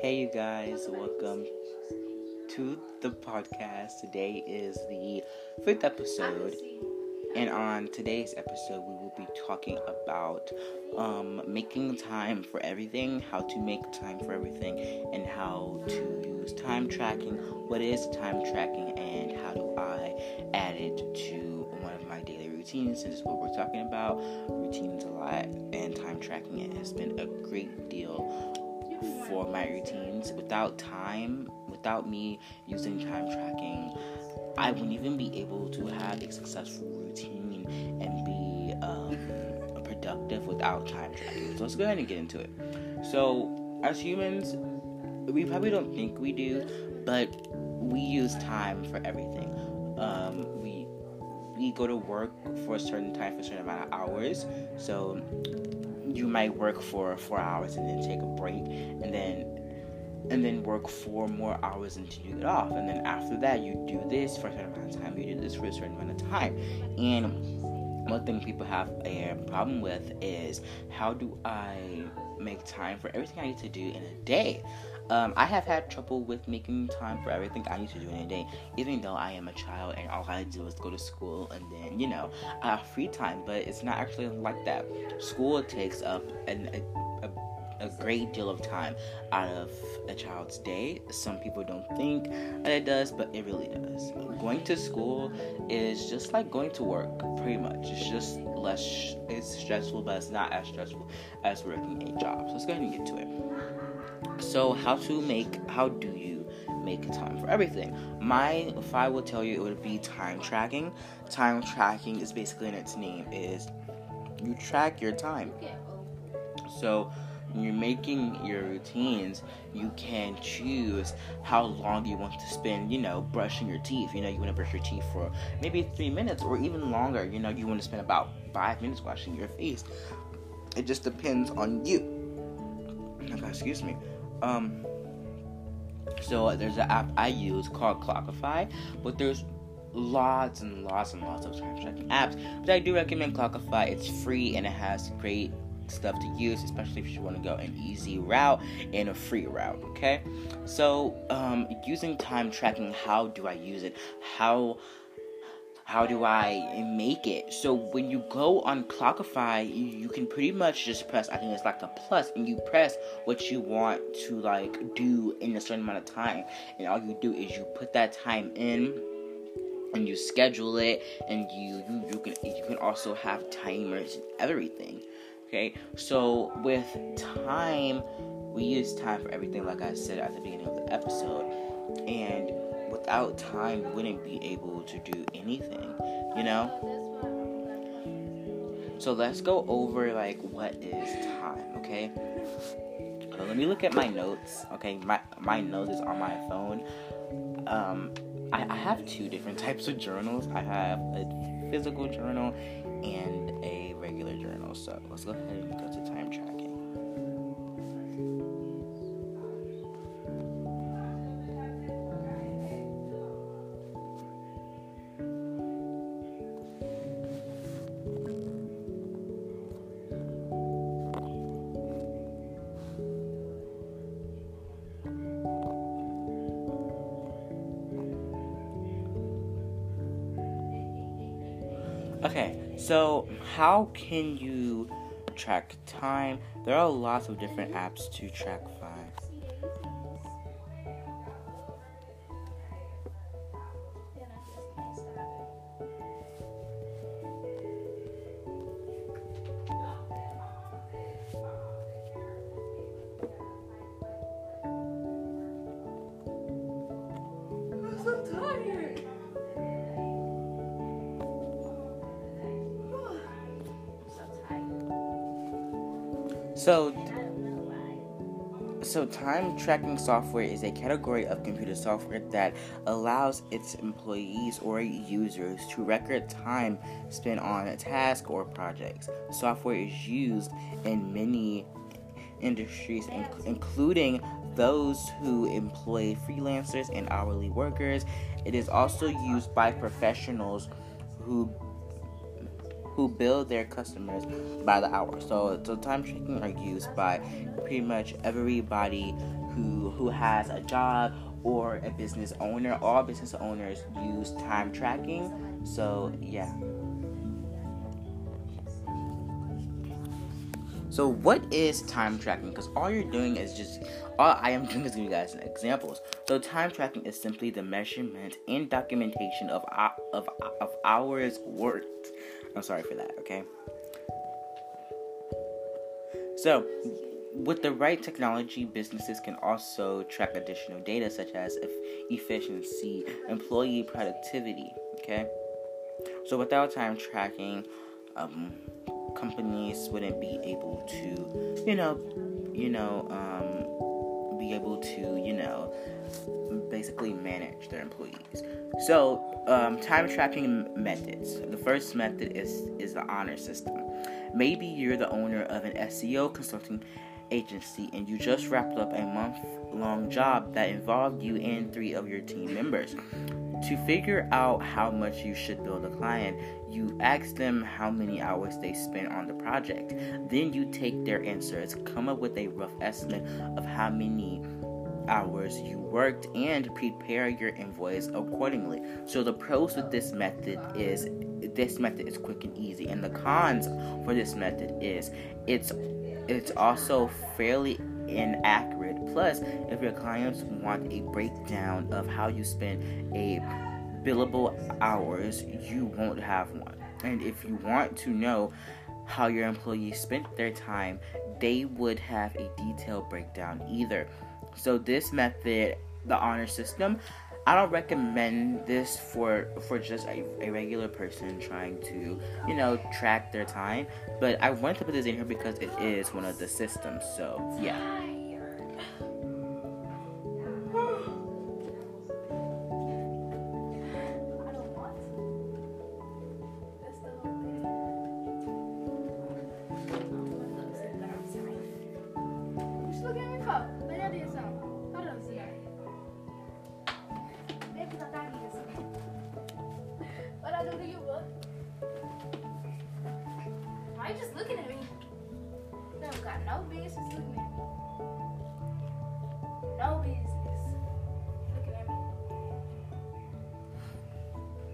Hey, you guys, welcome to the podcast. Today is the fifth episode, and on today's episode, we will be talking about um, making time for everything, how to make time for everything, and how to use time tracking. What is time tracking, and how do I add it to one of my daily routines? Since what we're talking about, routines a lot, and time tracking it has been a great deal for my routines. Without time, without me using time tracking, I wouldn't even be able to have a successful routine and be um, productive without time tracking. So let's go ahead and get into it. So, as humans, we probably don't think we do, but we use time for everything. Um, we we go to work for a certain time for a certain amount of hours. So you might work for four hours and then take a break and then and then work four more hours until you get off. And then after that you do this for a certain amount of time you do this for a certain amount of time. And one thing people have a problem with is how do i make time for everything i need to do in a day um, I have had trouble with making time for everything I need to do in a day, even though I am a child and all I do is go to school and then, you know, I have free time, but it's not actually like that. School takes up an, a, a, a great deal of time out of a child's day. Some people don't think that it does, but it really does. Going to school is just like going to work, pretty much. It's just less, it's stressful, but it's not as stressful as working a job. So let's go ahead and get to it. So, how to make, how do you make time for everything? My, if I would tell you, it would be time tracking. Time tracking is basically in its name is you track your time. So, when you're making your routines, you can choose how long you want to spend, you know, brushing your teeth. You know, you want to brush your teeth for maybe three minutes or even longer. You know, you want to spend about five minutes washing your face. It just depends on you. Excuse me. Um, so there's an app I use called Clockify, but there's lots and lots and lots of time tracking apps. But I do recommend Clockify. It's free and it has great stuff to use, especially if you want to go an easy route and a free route. Okay, so um, using time tracking, how do I use it? How how do I make it? So when you go on Clockify, you, can pretty much just press. I think it's like a plus, and you press what you want to like do in a certain amount of time, and all you do is you put that time in, and you schedule it, and you you, you can you can also have timers and everything. Okay, so with time, we use time for everything, like I said at the beginning of the episode, and without time, wouldn't be able to do anything, you know? So let's go over like what is time, okay? So let me look at my notes. Okay, my my notes is on my phone. Um, I, I have two different types of journals. I have a physical journal and a regular journal. So let's go ahead and go Okay, so how can you track time? There are lots of different apps to track So, so time tracking software is a category of computer software that allows its employees or users to record time spent on a task or projects. Software is used in many industries, inc- including those who employ freelancers and hourly workers. It is also used by professionals who who bill their customers by the hour. So, so time tracking are used by pretty much everybody who who has a job or a business owner. All business owners use time tracking. So yeah. So what is time tracking? Because all you're doing is just all I am doing is giving you guys examples. So time tracking is simply the measurement and documentation of of of hours worked. I'm sorry for that. Okay. So with the right technology, businesses can also track additional data such as efficiency, employee productivity. Okay. So without time tracking, um, companies wouldn't be able to, you know, you know, um, be able to, you know, basically manage their employees. So, um, time tracking methods. The first method is is the honor system. Maybe you're the owner of an SEO consulting agency and you just wrapped up a month long job that involved you and three of your team members. To figure out how much you should bill the client, you ask them how many hours they spent on the project. Then you take their answers, come up with a rough estimate of how many hours you worked and prepare your invoice accordingly. So the pros with this method is this method is quick and easy and the cons for this method is it's it's also fairly inaccurate. Plus, if your clients want a breakdown of how you spend a billable hours, you won't have one. And if you want to know how your employees spent their time, they would have a detailed breakdown either. So this method, the honor system, I don't recommend this for for just a, a, regular person trying to, you know, track their time. But I wanted to put this in here because it is one of the systems. So yeah.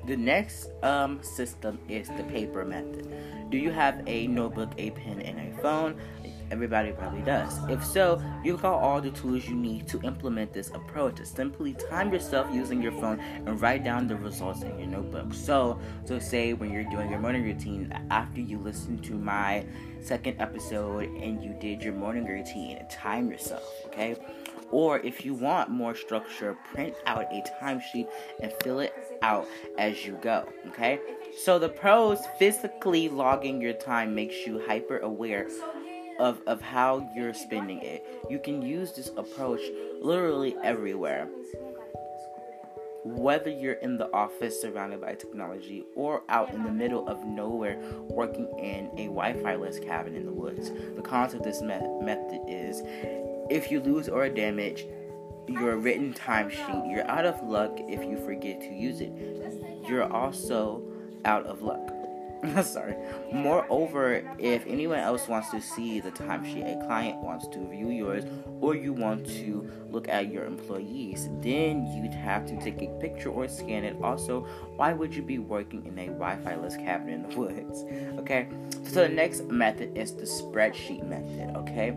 The next um, system is the paper method. Do you have a notebook, a pen, and a phone? Everybody probably does. If so, you've got all the tools you need to implement this approach. Simply time yourself using your phone and write down the results in your notebook. So, so say when you're doing your morning routine, after you listen to my second episode and you did your morning routine, time yourself, okay? Or if you want more structure, print out a timesheet and fill it out as you go. Okay? So the pros physically logging your time makes you hyper aware of, of how you're spending it. You can use this approach literally everywhere. Whether you're in the office surrounded by technology or out in the middle of nowhere working in a Wi Fi less cabin in the woods, the concept of this me- method is if you lose or damage your written timesheet, you're out of luck if you forget to use it. You're also out of luck. Sorry. Moreover, if anyone else wants to see the timesheet, a client wants to view yours, or you want to look at your employees, then you'd have to take a picture or scan it. Also, why would you be working in a Wi-Fi less cabin in the woods? Okay. So the next method is the spreadsheet method. Okay.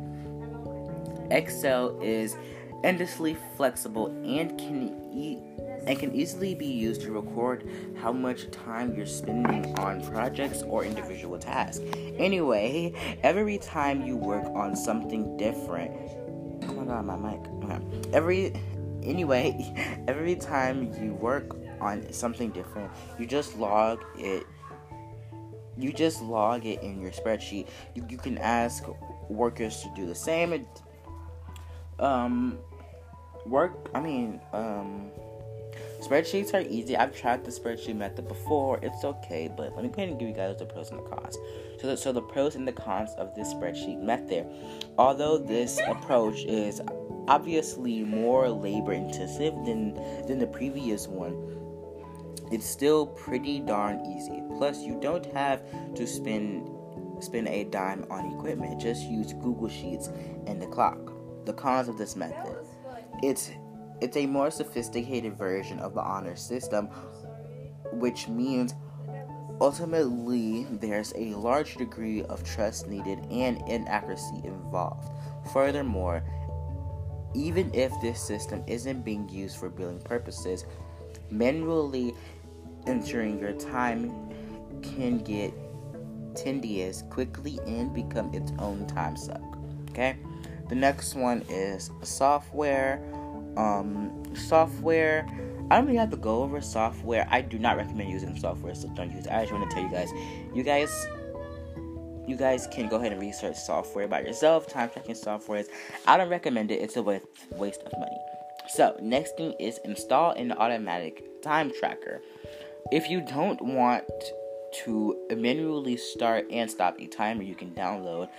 Excel is endlessly flexible and can e- and can easily be used to record how much time you're spending on projects or individual tasks. Anyway, every time you work on something different, oh my god, my mic. Okay. Every anyway, every time you work on something different, you just log it. You just log it in your spreadsheet. You, you can ask workers to do the same. Um, work. I mean, um Spreadsheets are easy. I've tried the spreadsheet method before. It's okay, but let me go ahead and give you guys the pros and the cons. So, the, so the pros and the cons of this spreadsheet method. Although this approach is obviously more labor intensive than than the previous one, it's still pretty darn easy. Plus, you don't have to spend spend a dime on equipment. Just use Google Sheets and the clock the cons of this method. It's it's a more sophisticated version of the honor system, which means ultimately there's a large degree of trust needed and inaccuracy involved. Furthermore, even if this system isn't being used for billing purposes, manually entering your time can get tedious quickly and become its own time suck. Okay? The next one is software. Um, software. I don't really have to go over software. I do not recommend using software, so don't use it. I just want to tell you guys, you guys, you guys can go ahead and research software by yourself. Time tracking softwares. I don't recommend it. It's a waste of money. So next thing is install an automatic time tracker. If you don't want to manually start and stop a timer, you can download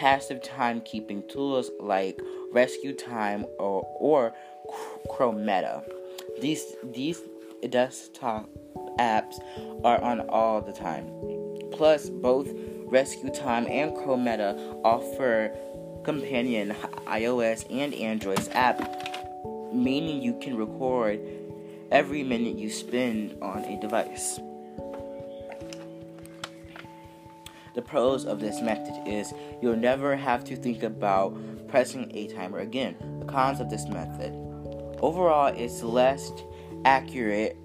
passive timekeeping tools like Rescue Time or, or Chrometa. These these desktop apps are on all the time. Plus, both Rescue Time and Chrometa offer companion iOS and Android's app, meaning you can record every minute you spend on a device. The pros of this method is you'll never have to think about pressing a timer again. The cons of this method overall it's less accurate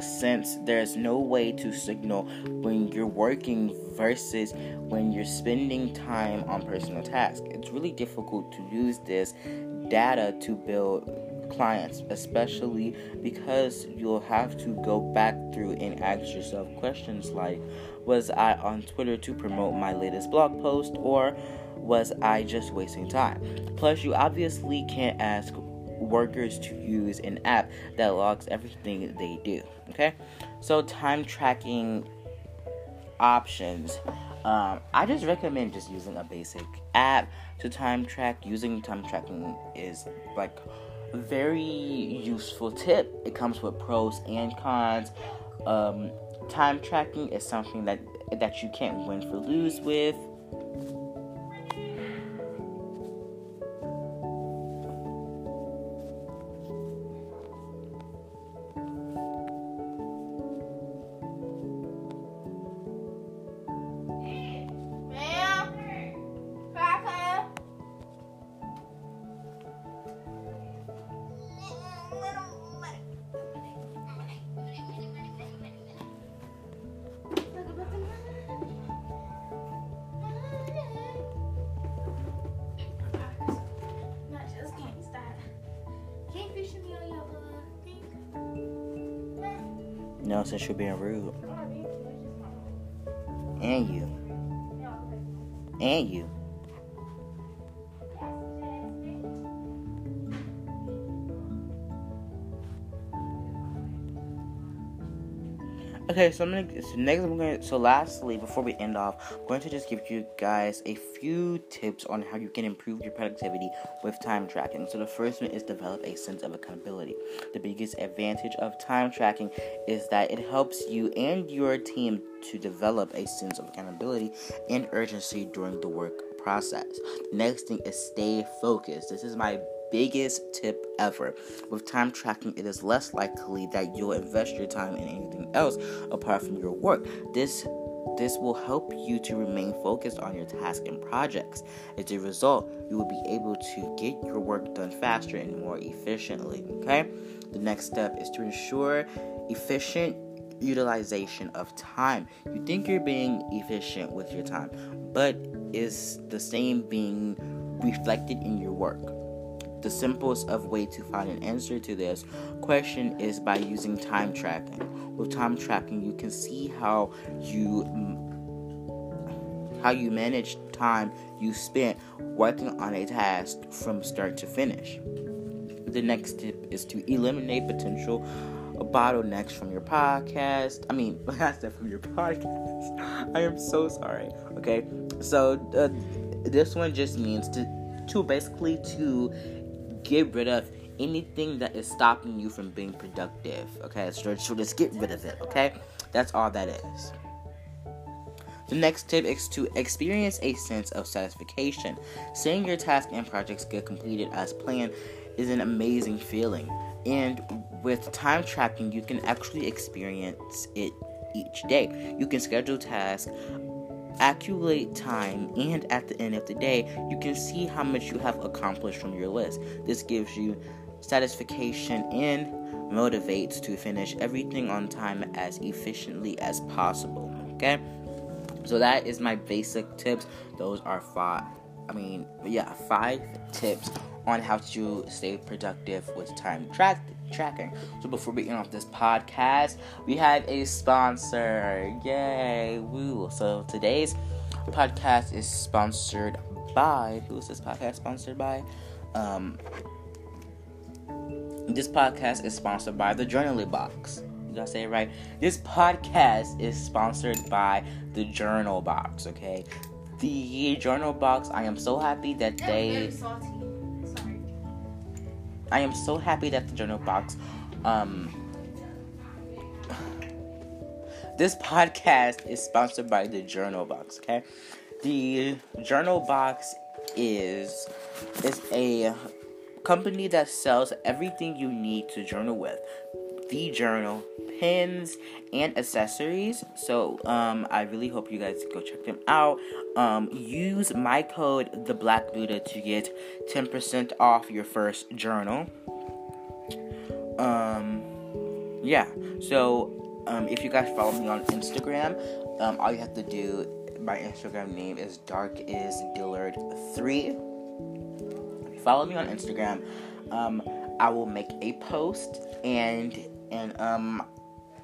since there's no way to signal when you're working versus when you're spending time on personal tasks. It's really difficult to use this data to build clients, especially because you'll have to go back through and ask yourself questions like Was I on Twitter to promote my latest blog post, or was I just wasting time? Plus, you obviously can't ask workers to use an app that logs everything they do. Okay, so time tracking options. Um, I just recommend just using a basic app to time track. Using time tracking is like very useful tip. It comes with pros and cons. Um, time tracking is something that that you can't win for lose with. No, since you're being rude. And you. And you. Okay, so I'm gonna. So next, I'm gonna. So lastly, before we end off, I'm going to just give you guys a few tips on how you can improve your productivity with time tracking. So the first one is develop a sense of accountability. The biggest advantage of time tracking is that it helps you and your team to develop a sense of accountability and urgency during the work process. Next thing is stay focused. This is my biggest tip ever. With time tracking, it is less likely that you'll invest your time in anything else apart from your work. This this will help you to remain focused on your tasks and projects. As a result, you will be able to get your work done faster and more efficiently. Okay? The next step is to ensure efficient utilization of time. You think you're being efficient with your time, but is the same being reflected in your work? The simplest of way to find an answer to this question is by using time tracking. With time tracking, you can see how you how you manage time you spent working on a task from start to finish. The next tip is to eliminate potential bottlenecks from your podcast. I mean, I said from your podcast. I am so sorry. Okay, so uh, this one just means to to basically to get rid of anything that is stopping you from being productive. Okay, so, just get rid of it. Okay, that's all that is. The next tip is to experience a sense of satisfaction. Seeing your tasks and projects get completed as planned is an amazing feeling. And with time tracking, you can actually experience it each day. You can schedule tasks, accumulate time, and at the end of the day, you can see how much you have accomplished from your list. This gives you satisfaction and motivates to finish everything on time as efficiently as possible. Okay? So that is my basic tips. Those are five I mean, yeah, five tips on how to stay productive with time track tracking. So before we end off this podcast, we have a sponsor. Yay! Woo! So today's podcast is sponsored by who's this podcast sponsored by? Um this podcast is sponsored by the Journaling Box. Did I say it right? This podcast is sponsored by the Journal Box, okay? The Journal Box, I am so happy that they I am so happy that the Journal Box um this podcast is sponsored by the Journal Box, okay? The Journal Box is is a company that sells everything you need to journal with. The journal, pins, and accessories. So um, I really hope you guys go check them out. Um, use my code the Black Buddha to get 10% off your first journal. Um, yeah. So um, if you guys follow me on Instagram, um, all you have to do. My Instagram name is Dark is Dillard three follow me on Instagram. Um, I will make a post and and um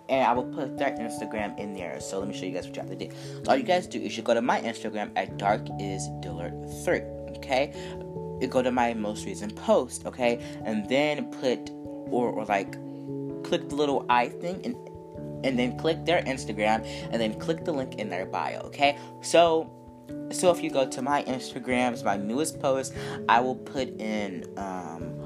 and I will put their Instagram in there. So let me show you guys what you have to do. So all you guys do is you go to my Instagram at dark is dillard three. Okay, you go to my most recent post. Okay, and then put or or like click the little eye thing and and then click their Instagram and then click the link in their bio. Okay, so so if you go to my Instagrams, my newest post, I will put in um,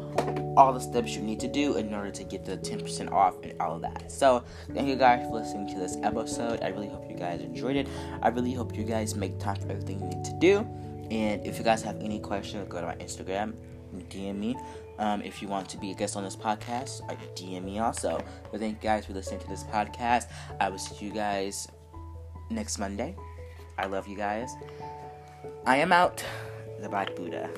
all the steps you need to do in order to get the 10% off and all of that. So thank you guys for listening to this episode. I really hope you guys enjoyed it. I really hope you guys make time for everything you need to do. And if you guys have any questions, go to my Instagram, DM me. Um, if you want to be a guest on this podcast, DM me also. But thank you guys for listening to this podcast. I will see you guys next Monday. I love you guys. I am out, the Black Buddha.